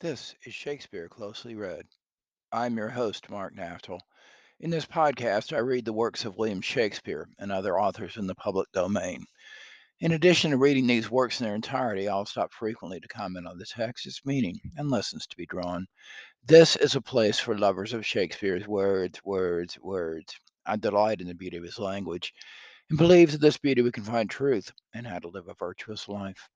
This is Shakespeare Closely Read. I'm your host, Mark Naftel. In this podcast, I read the works of William Shakespeare and other authors in the public domain. In addition to reading these works in their entirety, I'll stop frequently to comment on the text, its meaning, and lessons to be drawn. This is a place for lovers of Shakespeare's words, words, words. I delight in the beauty of his language and believe that this beauty we can find truth and how to live a virtuous life.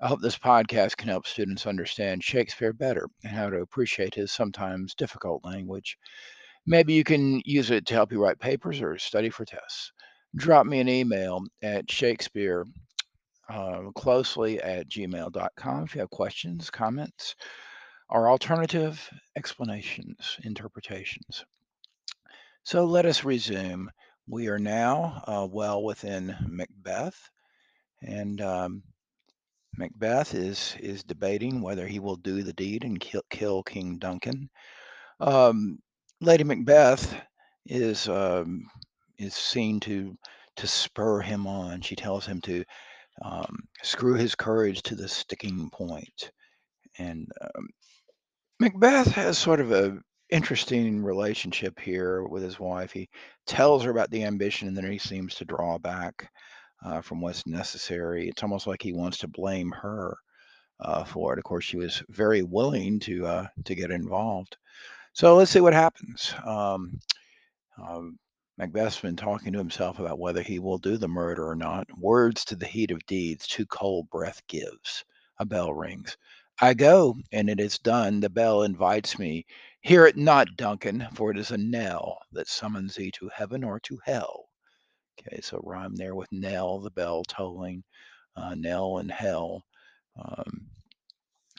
I hope this podcast can help students understand Shakespeare better and how to appreciate his sometimes difficult language. Maybe you can use it to help you write papers or study for tests. Drop me an email at Shakespeare uh, closely at gmail.com if you have questions, comments, or alternative explanations, interpretations. So let us resume. We are now uh, well within Macbeth, and um, Macbeth is is debating whether he will do the deed and kill, kill King Duncan. Um, Lady Macbeth is um, is seen to to spur him on. She tells him to um, screw his courage to the sticking point. And um, Macbeth has sort of a interesting relationship here with his wife. He tells her about the ambition, and then he seems to draw back uh, from what's necessary. It's almost like he wants to blame her uh, for it. Of course, she was very willing to uh, to get involved. So let's see what happens. Um, um, Macbeth's been talking to himself about whether he will do the murder or not. Words to the heat of deeds, too cold breath gives. A bell rings. I go, and it is done. The bell invites me. Hear it not, Duncan, for it is a knell that summons thee to heaven or to hell. Okay, so rhyme there with knell, the bell tolling, uh, knell and hell. Um,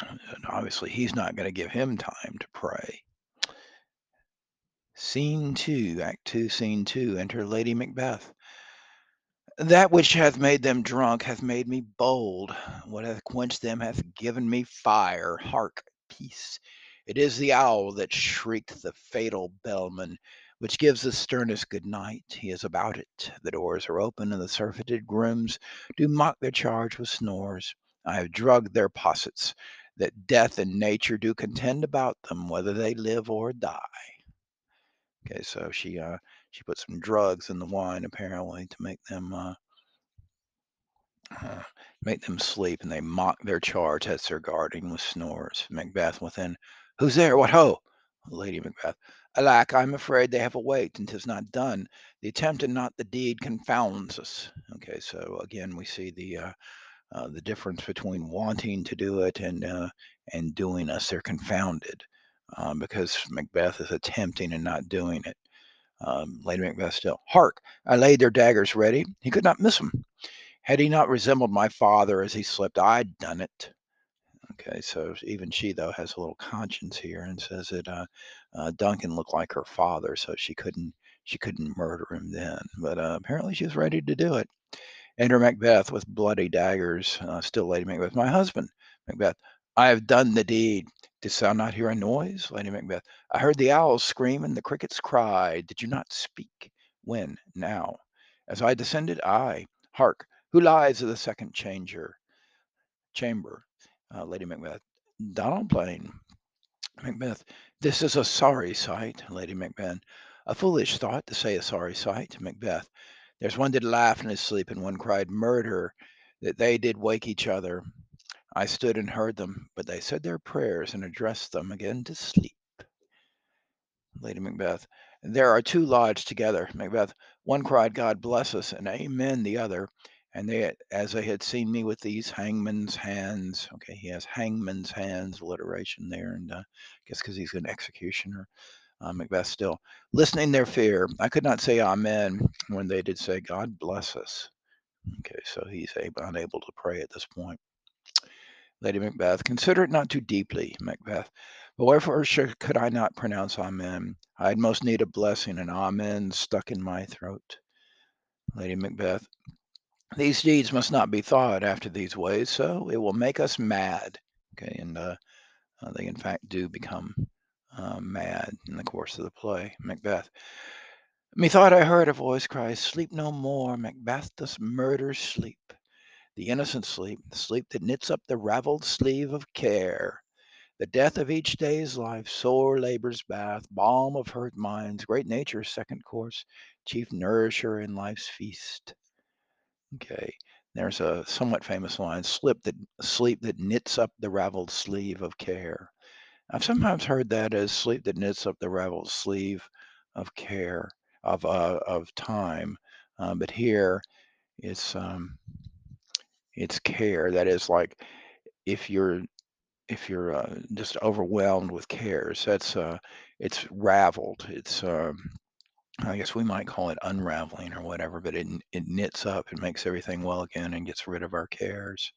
and obviously, he's not going to give him time to pray. Scene two, Act two, Scene two. Enter Lady Macbeth. That which hath made them drunk hath made me bold. What hath quenched them hath given me fire. Hark, peace. It is the owl that shrieked the fatal bellman which gives the sternest good night. He is about it. The doors are open, and the surfeited grooms do mock their charge with snores. I have drugged their possets, that death and nature do contend about them, whether they live or die. Okay, so she uh, she put some drugs in the wine apparently to make them uh, uh, make them sleep, and they mock their charge as their guarding with snores. Macbeth within, who's there? What ho? Lady Macbeth, Alack, I'm afraid they have a awaked, and 'tis not done. The attempt and not the deed confounds us. Okay, so again, we see the uh, uh, the difference between wanting to do it and uh, and doing us. They're confounded um, because Macbeth is attempting and not doing it. Um, Lady Macbeth still, hark! I laid their daggers ready. He could not miss them. Had he not resembled my father as he slept, I'd done it. Okay, so even she though has a little conscience here and says that uh, uh, Duncan looked like her father, so she couldn't she couldn't murder him then. But uh, apparently she was ready to do it. Enter Macbeth with bloody daggers. Uh, still, Lady Macbeth, my husband, Macbeth. I have done the deed. Didst thou not hear a noise, Lady Macbeth? I heard the owls scream and the crickets cry. Did you not speak? When? Now? As I descended, I. Hark! Who lies in the second changer? Chamber uh, Lady Macbeth. Donalbain. Macbeth. This is a sorry sight, Lady Macbeth. A foolish thought to say a sorry sight, Macbeth. There's one did laugh in his sleep, and one cried murder, that they did wake each other. I stood and heard them, but they said their prayers and addressed them again to sleep. Lady Macbeth. There are two lodged together, Macbeth. One cried, God bless us, and Amen the other. And they, as they had seen me with these hangman's hands, okay, he has hangman's hands alliteration there, and uh, I guess because he's an executioner, uh, Macbeth still listening their fear. I could not say Amen when they did say God bless us. Okay, so he's able, unable to pray at this point. Lady Macbeth, consider it not too deeply, Macbeth. But wherefore could I not pronounce Amen? I'd most need a blessing, and Amen stuck in my throat. Lady Macbeth, these deeds must not be thought after these ways, so it will make us mad. Okay, and uh, uh, they in fact do become uh, mad in the course of the play, Macbeth. Methought I heard a voice cry, Sleep no more, Macbeth does murder sleep. The innocent sleep, the sleep that knits up the raveled sleeve of care. The death of each day's life, sore labor's bath, balm of hurt minds, great nature's second course, chief nourisher in life's feast. Okay. There's a somewhat famous line, slip that sleep that knits up the raveled sleeve of care. I've sometimes heard that as sleep that knits up the raveled sleeve of care of uh, of time, uh, but here it's um, it's care. That is like if you're if you're uh, just overwhelmed with cares, that's uh, it's raveled. It's um, I guess we might call it unraveling or whatever, but it it knits up and makes everything well again and gets rid of our cares.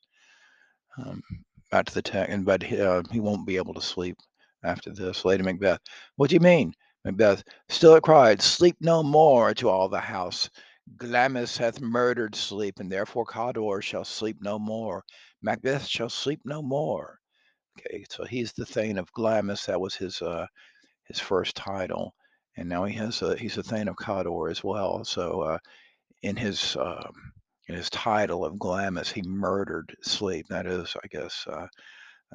Um, back to the text, and but he, uh, he won't be able to sleep after this. Lady Macbeth, what do you mean? Macbeth, still it cried, sleep no more to all the house. Glamis hath murdered sleep, and therefore Cawdor shall sleep no more. Macbeth shall sleep no more. Okay, so he's the Thane of Glamis. That was his uh, his first title, and now he has a he's a Thane of Cawdor as well. So uh, in his um, in his title of Glamis, he murdered sleep. That is, I guess, uh,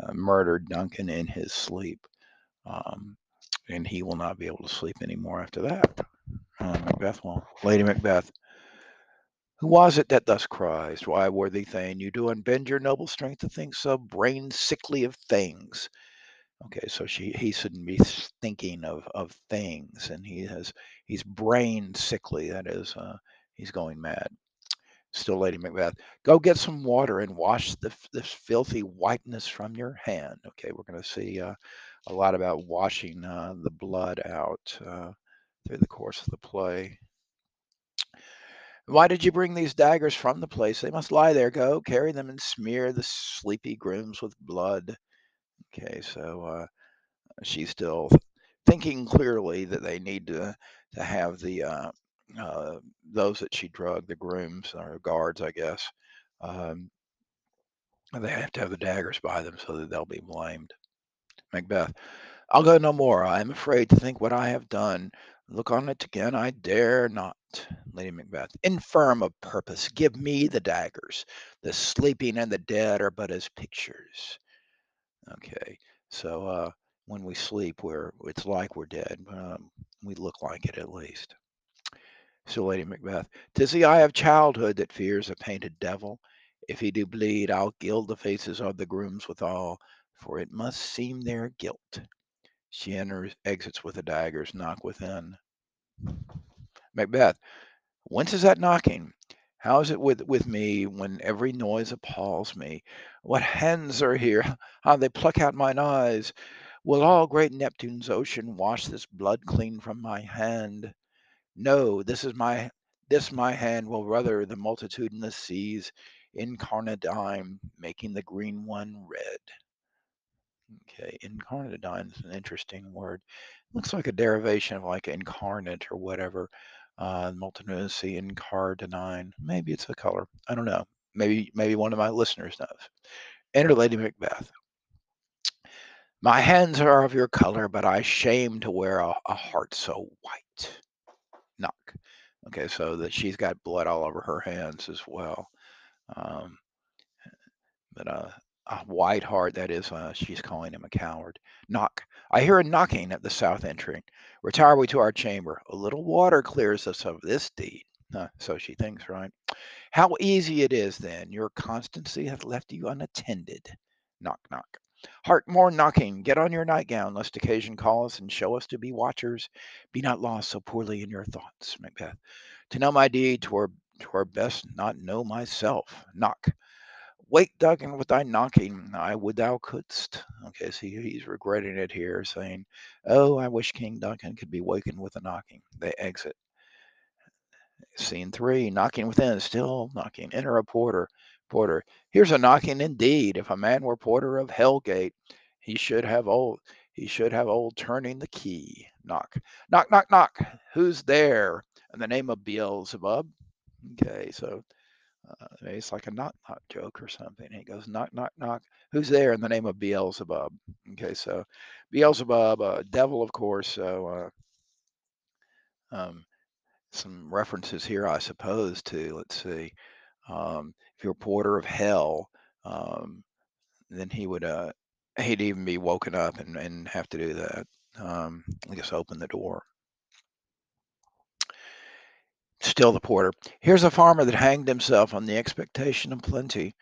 uh, murdered Duncan in his sleep, um, and he will not be able to sleep anymore after that. Uh, Macbeth. Lady Macbeth. Who was it that thus cries? Why, worthy Thane, you do unbend your noble strength to think so brain sickly of things. Okay, so she he shouldn't be thinking of of things, and he has he's brain sickly. That is, uh, he's going mad. Still, Lady Macbeth, go get some water and wash the, this filthy whiteness from your hand. Okay, we're going to see uh, a lot about washing uh, the blood out uh, through the course of the play. Why did you bring these daggers from the place? They must lie there. Go, carry them and smear the sleepy grooms with blood. Okay, so uh, she's still thinking clearly that they need to to have the uh, uh, those that she drugged, the grooms or guards, I guess, um, they have to have the daggers by them so that they'll be blamed. Macbeth, I'll go no more. I am afraid to think what I have done. Look on it again, I dare not. Lady Macbeth, infirm of purpose, give me the daggers. The sleeping and the dead are but as pictures. Okay, so uh, when we sleep, we're it's like we're dead. Um, we look like it at least. So Lady Macbeth, 'tis the eye of childhood that fears a painted devil. If he do bleed, I'll gild the faces of the grooms withal, for it must seem their guilt. She enters, exits with the daggers, knock within. Macbeth, whence is that knocking? How is it with, with me when every noise appalls me? What hands are here? How they pluck out mine eyes? Will all great Neptune's ocean wash this blood clean from my hand? No, this is my this my hand will rudder the multitudinous seas, incarnadine, making the green one red. Okay, incarnadine is an interesting word. Looks like a derivation of like incarnate or whatever. Uh, multitudinous sea, incarnadine. Maybe it's a color. I don't know. Maybe maybe one of my listeners knows. Enter Lady Macbeth. My hands are of your color, but I shame to wear a, a heart so white knock. Okay, so that she's got blood all over her hands as well. Um, but uh, a white heart, that is, uh, she's calling him a coward. Knock. I hear a knocking at the south entry. Retire we to our chamber. A little water clears us of this deed. So she thinks, right? How easy it is then. Your constancy hath left you unattended. Knock, knock. Hark, more knocking. Get on your nightgown, lest occasion call us and show us to be watchers. Be not lost so poorly in your thoughts, Macbeth. To know my deed, twere, twere best not know myself. Knock. Wake, Duncan, with thy knocking. I would thou couldst. Okay, so he's regretting it here, saying, Oh, I wish King Duncan could be wakened with a knocking. They exit. Scene three, knocking within, still knocking. Enter a porter. Porter, here's a knocking indeed. If a man were porter of Hellgate, he should have old he should have old turning the key. Knock. Knock, knock, knock. Who's there? In the name of Beelzebub. Okay, so uh, it's like a knock knock joke or something. He goes, knock, knock, knock. Who's there in the name of Beelzebub? Okay, so Beelzebub, uh, devil, of course. So uh, um, some references here, I suppose, to let's see. Um, if you're a porter of hell, um, then he would uh, He'd even be woken up and and have to do that. Um, I guess open the door. Still the porter. Here's a farmer that hanged himself on the expectation of plenty.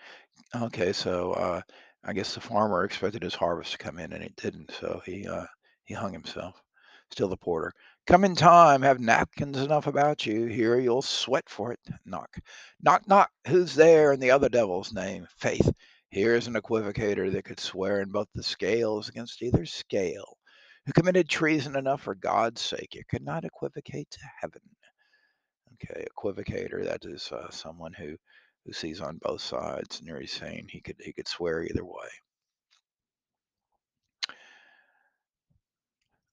Okay, so, uh, I guess the farmer expected his harvest to come in and it didn't, so he, uh, he hung himself. Still the porter. "Come in time, have napkins enough about you, here you'll sweat for it." Knock. "Knock, knock, who's there in the other devil's name?" Faith, here's an equivocator that could swear in both the scales against either scale, who committed treason enough for God's sake, yet could not equivocate to heaven. Okay, equivocator, that is, uh, someone who who sees on both sides, and here he's saying he could he could swear either way.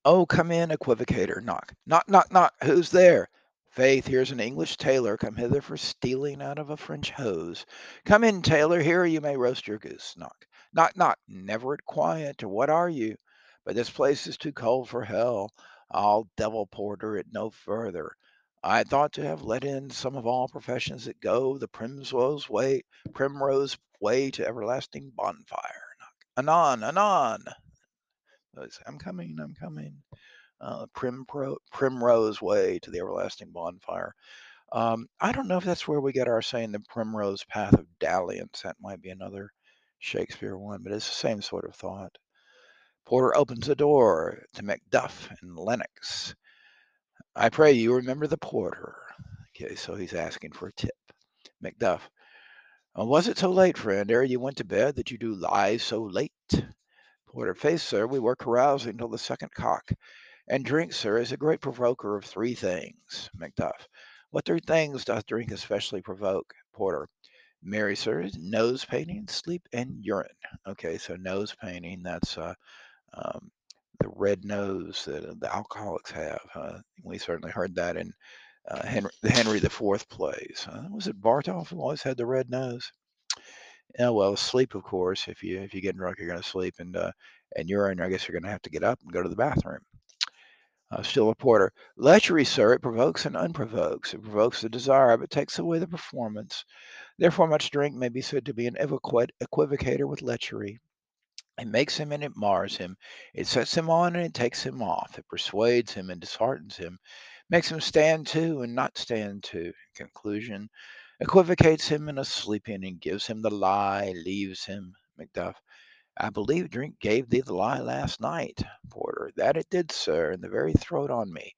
"Oh, come in, equivocator, knock. Knock, knock, knock, who's there?" "Faith, here's an English tailor come hither for stealing out of a French hose. Come in, tailor, here you may roast your goose." Knock. "Knock, knock, never it quiet, what are you?" "But this place is too cold for hell. I'll devil porter it no further. I thought to have let in some of all professions that go the primrose way primrose way to everlasting bonfire." "Anon, anon!" "I'm coming, I'm coming." Uh, Primpro Primrose Way to the everlasting bonfire. Um, I don't know if that's where we get our saying the primrose path of dalliance. That might be another Shakespeare one, but it's the same sort of thought. Porter opens the door to Macduff and Lennox. I pray you remember the porter. Okay, so he's asking for a tip. Macduff. "Uh, was it so late, friend, ere you went to bed, that you do lie so late? Porter. Faith, sir, we were carousing till the second cock. And drink, sir, is a great provoker of three things. Macduff. What three things doth drink especially provoke? Porter. Marry, sir, nose painting, sleep, and urine. Okay, so nose painting, that's uh, um, the red nose that the alcoholics have. Uh, we certainly heard that in uh, Henry, the Henry IV plays. Uh, was it Bardolph who always had the red nose? Yeah, well, sleep, of course. If you if you get drunk, you're going to sleep, and uh, and urine. I guess you're going to have to get up and go to the bathroom. Uh, still a porter. Lechery, sir, it provokes and unprovokes. It provokes the desire, but takes away the performance. Therefore, much drink may be said to be an equivoc- equivocator with lechery. It makes him and it mars him. It sets him on and it takes him off. It persuades him and disheartens him. Makes him stand to and not stand to. In conclusion, equivocates him in a sleeping and gives him the lie, leaves him. Macduff. I believe drink gave thee the lie last night, Porter. That it did, sir, in the very throat on me.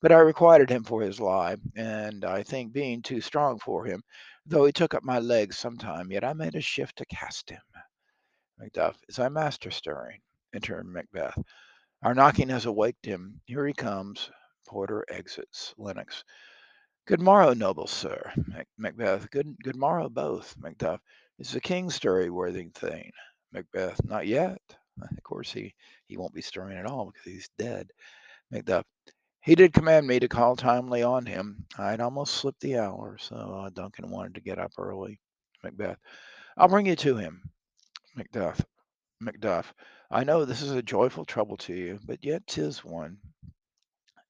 But I requited him for his lie, and I think being too strong for him, though he took up my legs sometime, yet I made a shift to cast him. Macduff, is thy master stirring? Enter Macbeth. Our knocking has awaked him. Here he comes. Porter exits. Lennox. Good morrow, noble sir. Mac- Macbeth. Good good morrow, both. Macduff. Is the king stirring, worthy thane? Macbeth. Not yet. Of course, he he won't be stirring at all because he's dead. Macduff. He did command me to call timely on him. I'd almost slipped the hour, so uh, Duncan wanted to get up early. Macbeth. I'll bring you to him. Macduff. Macduff. I know this is a joyful trouble to you, but yet 'tis one.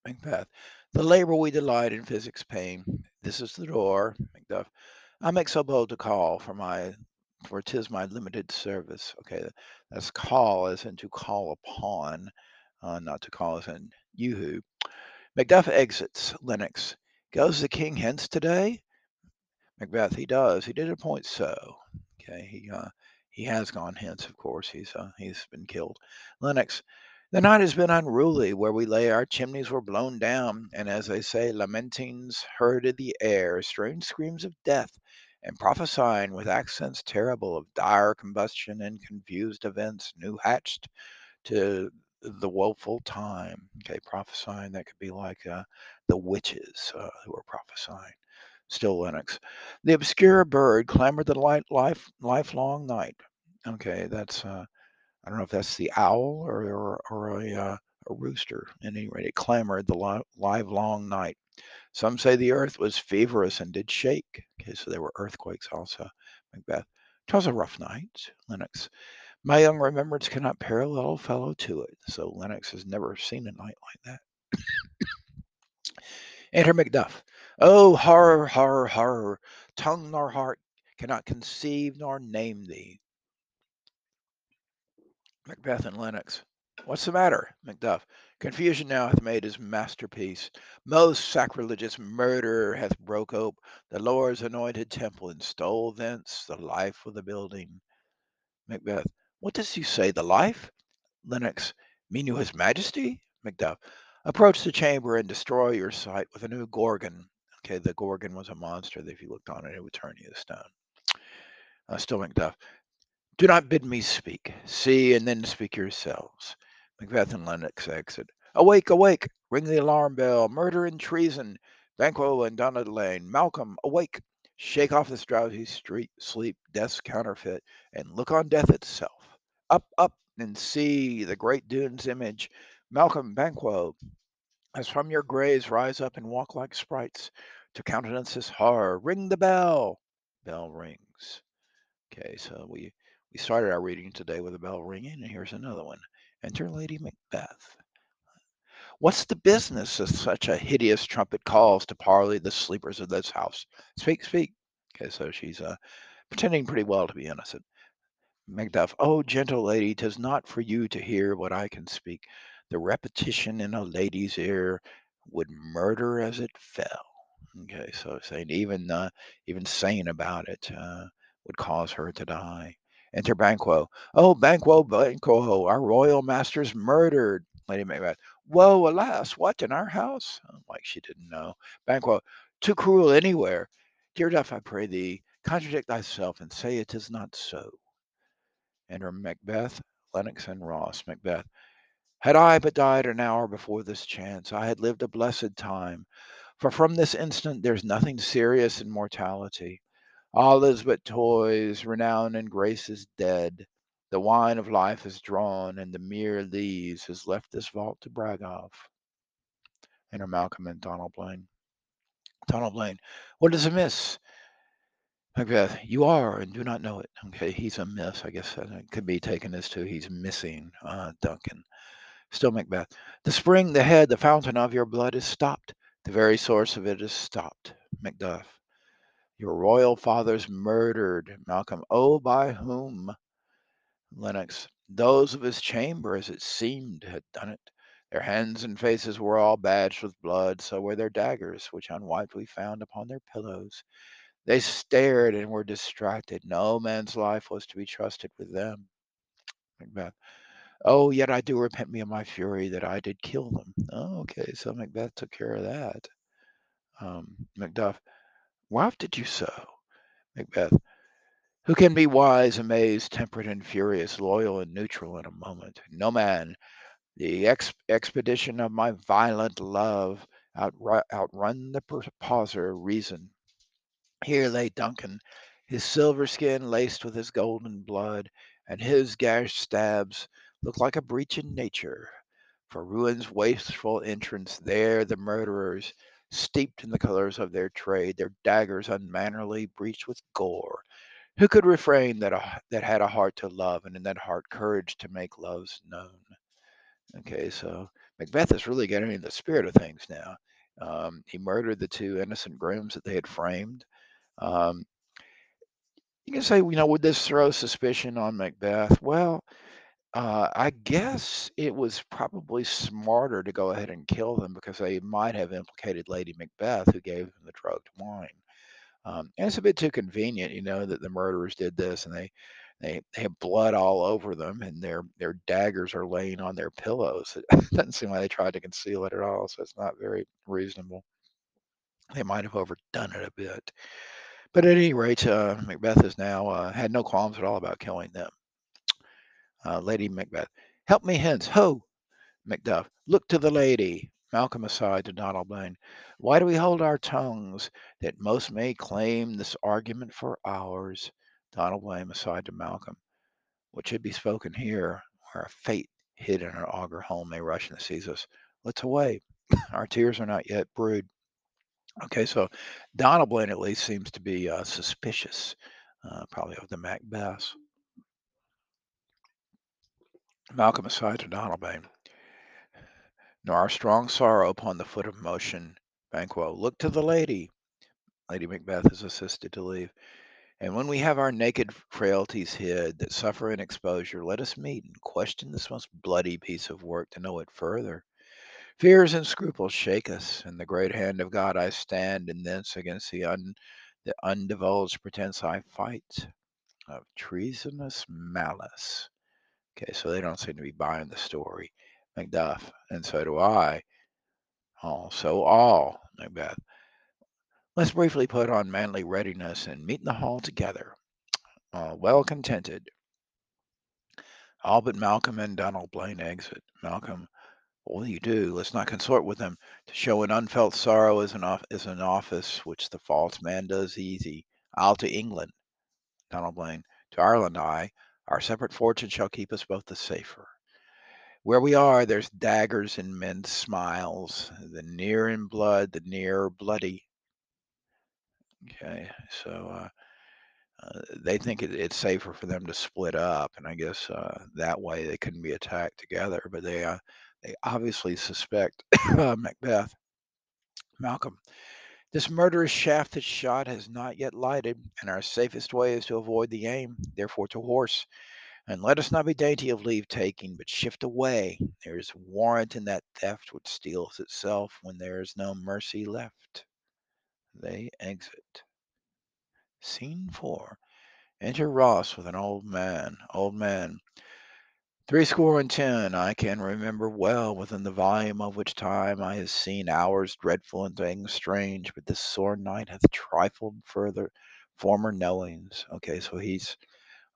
Macbeth. The labor we delight in physics pain. This is the door. Macduff. I make so bold to call for my for 'tis my limited service. Okay, that's call as in to call upon, uh, not to call as in yoo-hoo. Macduff exits. Lennox. Goes the king hence today? Macbeth. He does. He did appoint so. Okay, he uh he has gone hence, of course. He's uh he's been killed. Lennox. The night has been unruly. Where we lay, our chimneys were blown down, and as they say, lamentings heard in the air, strange screams of death, and prophesying with accents terrible of dire combustion and confused events, new hatched to the woeful time. Okay, prophesying that could be like uh, the witches uh, who are prophesying. Still Lennox. The obscure bird clamored the light life lifelong night. Okay, that's uh, I don't know if that's the owl or or, or a uh, a rooster. At any rate, it clamored the li- live long night. Some say the earth was feverous and did shake. Okay, so there were earthquakes also. Macbeth. 'Twas a rough night. Lennox. My young remembrance cannot parallel fellow to it. So Lennox has never seen a night like that. Enter Macduff. Oh, horror, horror, horror! Tongue nor heart cannot conceive nor name thee. Macbeth and Lennox. What's the matter? Macduff. Confusion now hath made his masterpiece. Most sacrilegious murder hath broke ope the Lord's anointed temple, and stole thence the life of the building. Macbeth. What does he say? The life? Lennox. Mean you his majesty? Macduff. Approach the chamber and destroy your sight with a new Gorgon. Okay, the Gorgon was a monster that if you looked on it, it would turn you to stone. Uh, still Macduff. Do not bid me speak. See, and then speak yourselves. Macbeth and Lennox exit. Awake, awake! Ring the alarm bell. Murder and treason. Banquo and Lane. Malcolm, awake! Shake off this drowsy street sleep, death's counterfeit, and look on death itself. Up, up, and see the great Dune's image. Malcolm, Banquo, as from your graves rise up and walk like sprites to countenance this horror. Ring the bell. Bell rings. Okay, so we we started our reading today with a bell ringing, and here's another one. Enter Lady Macbeth. What's the business of such a hideous trumpet calls to parley the sleepers of this house? Speak, speak. Okay, so she's uh, pretending pretty well to be innocent. Macduff, oh, gentle lady, 'tis not for you to hear what I can speak. The repetition in a lady's ear would murder as it fell. Okay, so saying even uh, even saying about it uh, would cause her to die. Enter Banquo. Oh, Banquo, Banquo, our royal master's murdered. Lady Macbeth. Woe, alas, what, in our house? Like she didn't know. Banquo. Too cruel anywhere. Dear Duff, I pray thee, contradict thyself and say it is not so. Enter Macbeth, Lennox, and Ross. Macbeth. Had I but died an hour before this chance, I had lived a blessed time. For from this instant there's nothing serious in mortality. All is but toys, renown and grace is dead. The wine of life is drawn, and the mere lees has left this vault to brag of. Enter Malcolm and Donalbain. Donald Blaine, what is amiss? Macbeth, you are and do not know it. Okay, he's a miss. I guess that could be taken as to he's missing uh, Duncan. Still Macbeth. The spring, the head, the fountain of your blood is stopped. The very source of it is stopped. Macduff. Your royal father's murdered, Malcolm. Oh, by whom? Lennox. Those of his chamber, as it seemed, had done it. Their hands and faces were all badged with blood, so were their daggers, which unwiped we found upon their pillows. They stared and were distracted. No man's life was to be trusted with them. Macbeth. Oh, yet I do repent me of my fury that I did kill them. Oh, okay, so Macbeth took care of that. Um, Macduff. Why did you so? Macbeth. Who can be wise, amazed, temperate, and furious, loyal and neutral in a moment? No man. The ex- expedition of my violent love outrun, outrun the pauser reason. Here lay Duncan, his silver skin laced with his golden blood, and his gashed stabs looked like a breach in nature. For ruin's wasteful entrance, there the murderers, steeped in the colors of their trade, their daggers unmannerly breached with gore. Who could refrain that a, that had a heart to love, and in that heart courage to make loves known? Okay, so Macbeth is really getting into the spirit of things now. Um, he murdered the two innocent grooms that they had framed. Um, you can say, you know, would this throw suspicion on Macbeth? Well, uh, I guess it was probably smarter to go ahead and kill them because they might have implicated Lady Macbeth, who gave them the drugged wine. Um, and it's a bit too convenient, you know, that the murderers did this and they they, they have blood all over them and their their daggers are laying on their pillows. It doesn't seem like they tried to conceal it at all, so it's not very reasonable. They might have overdone it a bit. But at any rate, uh, Macbeth has now uh, had no qualms at all about killing them. Uh, lady Macbeth, help me hence. Ho! Macduff, look to the lady. Malcolm aside to Donald Donalbain. Why do we hold our tongues that most may claim this argument for ours? Donald Donalbain aside to Malcolm. What should be spoken here, where fate hid in our augur home may rush and seize us? Let's away. Our tears are not yet brewed. Okay, so Donald Donalbain at least seems to be uh, suspicious, uh, probably of the Macbeths. Malcolm aside to Donalbain. Nor our strong sorrow upon the foot of motion. Banquo. Look to the lady. Lady Macbeth is assisted to leave. And when we have our naked frailties hid that suffer in exposure, let us meet and question this most bloody piece of work to know it further. Fears and scruples shake us. In the great hand of God I stand, and thence against the, un, the undivulged pretense I fight of treasonous malice. Okay, so they don't seem to be buying the story, Macduff, and so do I. Also, all, Macbeth. Let's briefly put on manly readiness and meet in the hall together, uh, well contented. All but Malcolm and Donalbain exit. Malcolm, what will you do? Let's not consort with them. To show an unfelt sorrow is an, off- is an office which the false man does easy. I'll to England. Donalbain, to Ireland I. Our separate fortune shall keep us both the safer. Where we are, there's daggers in men's smiles. The near in blood, the near bloody. Okay, so uh, uh, they think it, it's safer for them to split up, and I guess uh, that way they couldn't be attacked together. But they uh, they obviously suspect Macbeth. Malcolm, this murderous shaft that shot has not yet lighted, and our safest way is to avoid the aim. Therefore, to horse. And let us not be dainty of leave taking, but shift away. There is warrant in that theft which steals itself when there is no mercy left. They exit. Scene four. Enter Ross with an old man. Old man. Threescore and ten I can remember well, within the volume of which time I have seen hours dreadful and things strange, but this sore night hath trifled further former knowings. Okay, so he's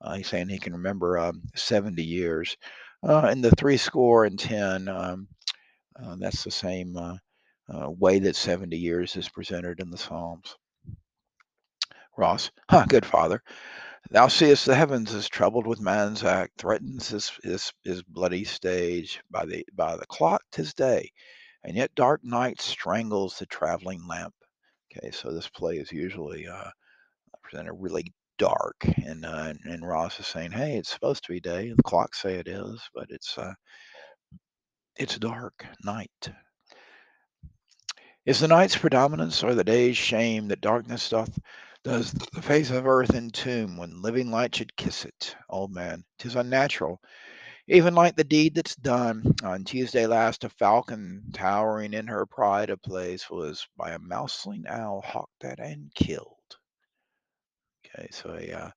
uh, he's saying he can remember um, 70 years. Uh, and the three score and 10, um, uh, that's the same uh, uh, way that 70 years is presented in the Psalms. Ross, huh, good father. Thou seest the heavens as troubled with man's act, threatens his, his, his bloody stage. By the by the clock 'tis day, and yet dark night strangles the traveling lamp. Okay, so this play is usually uh, presented really dark, and uh, and Ross is saying, "Hey, it's supposed to be day. The clocks say it is, but it's uh, it's dark night." Is the night's predominance or the day's shame that darkness doth does the face of earth entomb when living light should kiss it? Old man, 'tis unnatural. Even like the deed that's done on Tuesday last, a falcon towering in her pride of place was by a mouseling owl hawked at and killed. Okay, so a uh,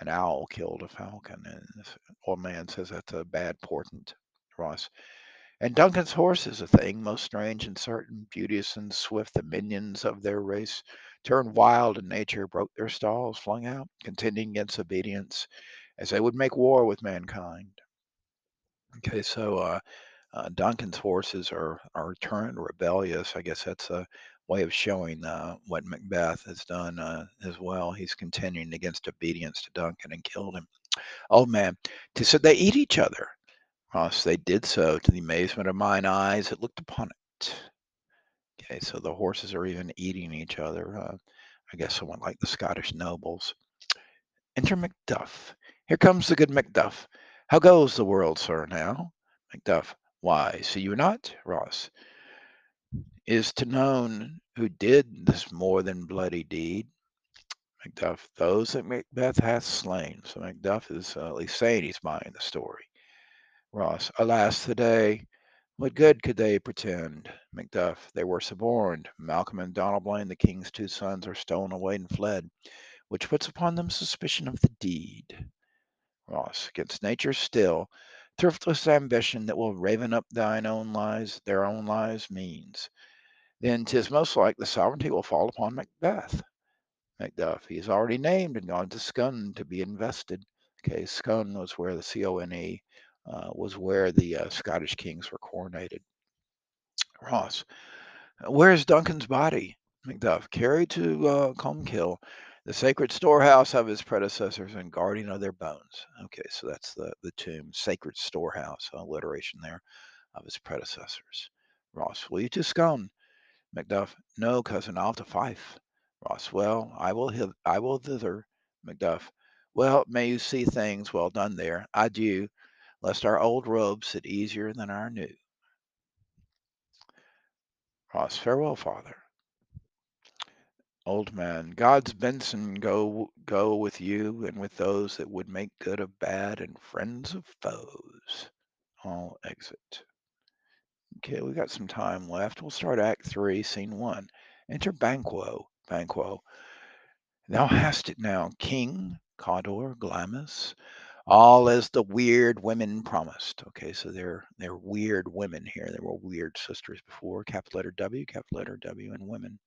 an owl killed a falcon, and this old man says that's a bad portent, Ross. And Duncan's horse is a thing most strange and certain, beauteous and swift. The minions of their race turned wild, and nature broke their stalls, flung out, contending against obedience, as they would make war with mankind. Okay, so uh, uh, Duncan's horses are are turned rebellious. I guess that's a way of showing uh, what Macbeth has done uh, as well. He's continuing against obedience to Duncan and killed him. Oh man, to so they eat each other. Ross, they did so to the amazement of mine eyes that looked upon it. Okay, so the horses are even eating each other. Uh, I guess somewhat like the Scottish nobles. Enter Macduff. Here comes the good Macduff. How goes the world, sir, now? Macduff. Why, see you not? Ross. Is to known who did this more than bloody deed. Macduff. Those that Macbeth hath slain. So Macduff is uh, at least saying he's buying the story. Ross. Alas, the day. What good could they pretend? Macduff. They were suborned. Malcolm and Donalbain, the king's two sons, are stolen away and fled, which puts upon them suspicion of the deed. Ross. Against nature still, thriftless ambition that will raven up thine own lives, their own lives means. Then 'tis most like the sovereignty will fall upon Macbeth. Macduff. He is already named and gone to Scone to be invested. Okay, Scone was where the C O N E was where the uh, Scottish kings were coronated. Ross. Where is Duncan's body? Macduff. Carried to uh, Colmkill, the sacred storehouse of his predecessors and guardian of their bones. Okay, so that's the, the tomb, sacred storehouse, alliteration there, of his predecessors. Ross. Will you to Scone? Macduff. No, cousin, I'll to Fife. Ross. Well, I will hith- I will thither. Macduff. Well, may you see things well done there. Adieu, lest our old robes sit easier than our new. Ross. Farewell, father. Old man, God's benison go go with you and with those that would make good of bad and friends of foes. All exit. Okay, we got some time left. We'll start Act Three, Scene One. Enter Banquo. Banquo. Thou hast it now, King, Cawdor, Glamis, all as the weird women promised. Okay, so they're they're weird women here. There were weird sisters before. Capital letter W, capital letter W, and women.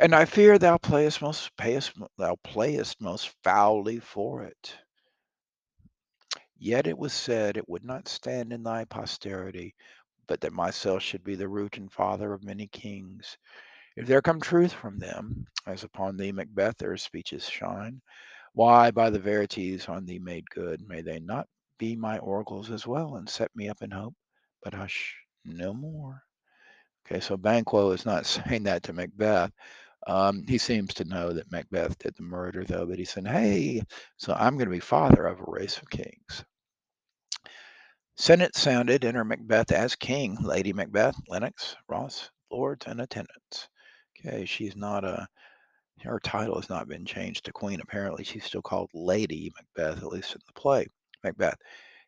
And I fear thou playest most payest thou playest most foully for it. Yet it was said it would not stand in thy posterity, but that myself should be the root and father of many kings. If there come truth from them, as upon thee, Macbeth, their speeches shine, why, by the verities on thee made good, may they not be my oracles as well, and set me up in hope? But hush, no more. Okay, so Banquo is not saying that to Macbeth. Um, he seems to know that Macbeth did the murder, though, but he said, Hey, so I'm going to be father of a race of kings. Senate sounded, enter Macbeth as king, Lady Macbeth, Lennox, Ross, lords, and attendants. Okay, she's not a, her title has not been changed to queen. Apparently, she's still called Lady Macbeth, at least in the play. Macbeth,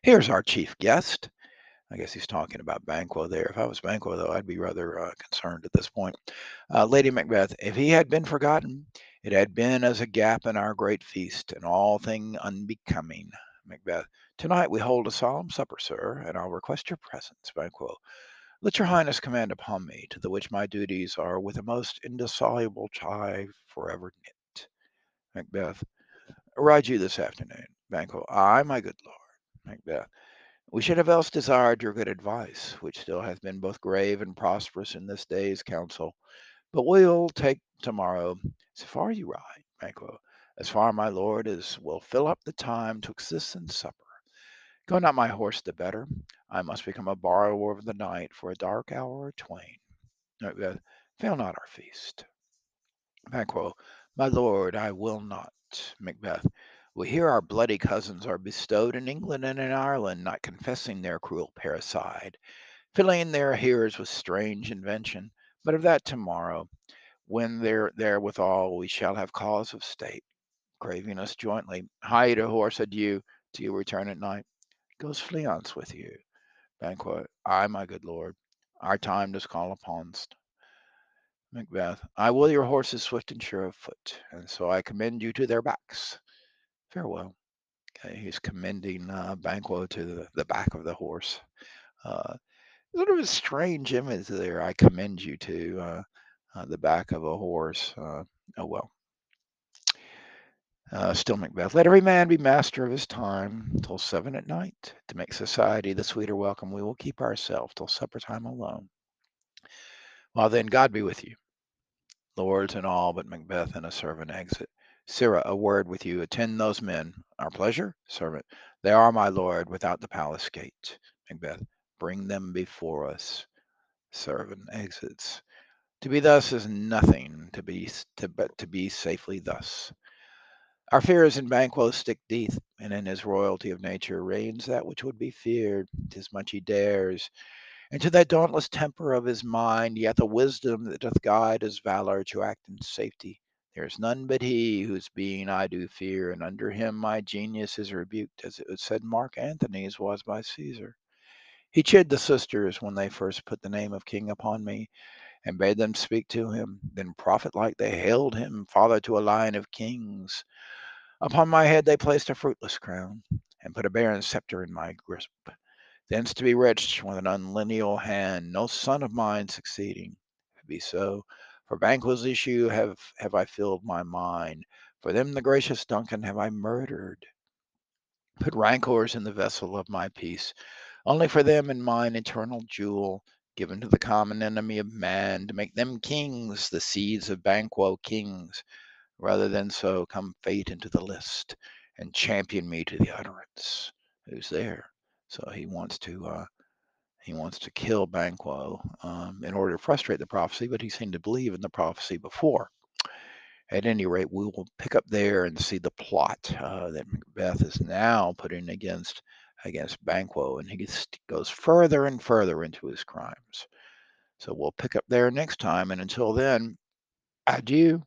here's our chief guest. I guess he's talking about Banquo there. If I was Banquo, though, I'd be rather uh, concerned at this point. Uh, Lady Macbeth, if he had been forgotten, it had been as a gap in our great feast, and all thing unbecoming. Macbeth, tonight we hold a solemn supper, sir, and I'll request your presence. Banquo, let your highness command upon me, to the which my duties are with a most indissoluble tie forever knit. Macbeth, ride you this afternoon. Banquo, aye, my good lord. Macbeth, we should have else desired your good advice, which still hath been both grave and prosperous in this day's council. But we'll take tomorrow, so far you ride, Banquo, as far, my lord, as will fill up the time twixt this and supper. Go not my horse the better. I must become a borrower of the night for a dark hour or twain. Fail not our feast. Banquo, my lord, I will not. Macbeth, we hear our bloody cousins are bestowed in England and in Ireland, not confessing their cruel parricide, filling their hearers with strange invention. But of that tomorrow, when they're therewithal, we shall have cause of state, craving us jointly. Hide a horse, adieu, till you return at night. Goes Fleance with you? Banquo, ay, my good lord, our time does call uponst. Macbeth, I will your horses swift and sure of foot, and so I commend you to their backs. Farewell. Okay, he's commending uh, Banquo to the, the back of the horse. Uh, sort of a strange image there. I commend you to uh, uh, the back of a horse. Uh, oh well. Uh, still Macbeth. Let every man be master of his time till seven at night. To make society the sweeter welcome, we will keep ourselves till supper time alone. Well, then, God be with you. Lords and all but Macbeth and a servant exit. Sirrah, a word with you. Attend those men. Our pleasure? Servant. They are, my lord, without the palace gate. Macbeth. Bring them before us. Servant exits. To be thus is nothing, to be to, but to be safely thus. Our fear is in Banquo stick deep, and in his royalty of nature reigns that which would be feared. Tis much he dares, and to that dauntless temper of his mind, yet the wisdom that doth guide his valor to act in safety. There is none but he whose being I do fear, and under him my genius is rebuked, as it was said Mark Antony's was by Caesar. He chid the sisters when they first put the name of king upon me, and bade them speak to him. Then prophet like they hailed him father to a line of kings. Upon my head they placed a fruitless crown, and put a barren scepter in my grasp. Thence to be rich with an unlineal hand, no son of mine succeeding. Be so, for Banquo's issue have have I filled my mind. For them the gracious Duncan have I murdered. Put rancors in the vessel of my peace, only for them and mine eternal jewel, given to the common enemy of man, to make them kings, the seeds of Banquo kings. Rather than so, come fate into the list and champion me to the utterance. Who's there? So he wants to uh, he wants to kill Banquo um, in order to frustrate the prophecy, but he seemed to believe in the prophecy before. At any rate, we will pick up there and see the plot uh, that Macbeth is now putting against against Banquo, and he goes further and further into his crimes. So we'll pick up there next time, and until then, Adieu.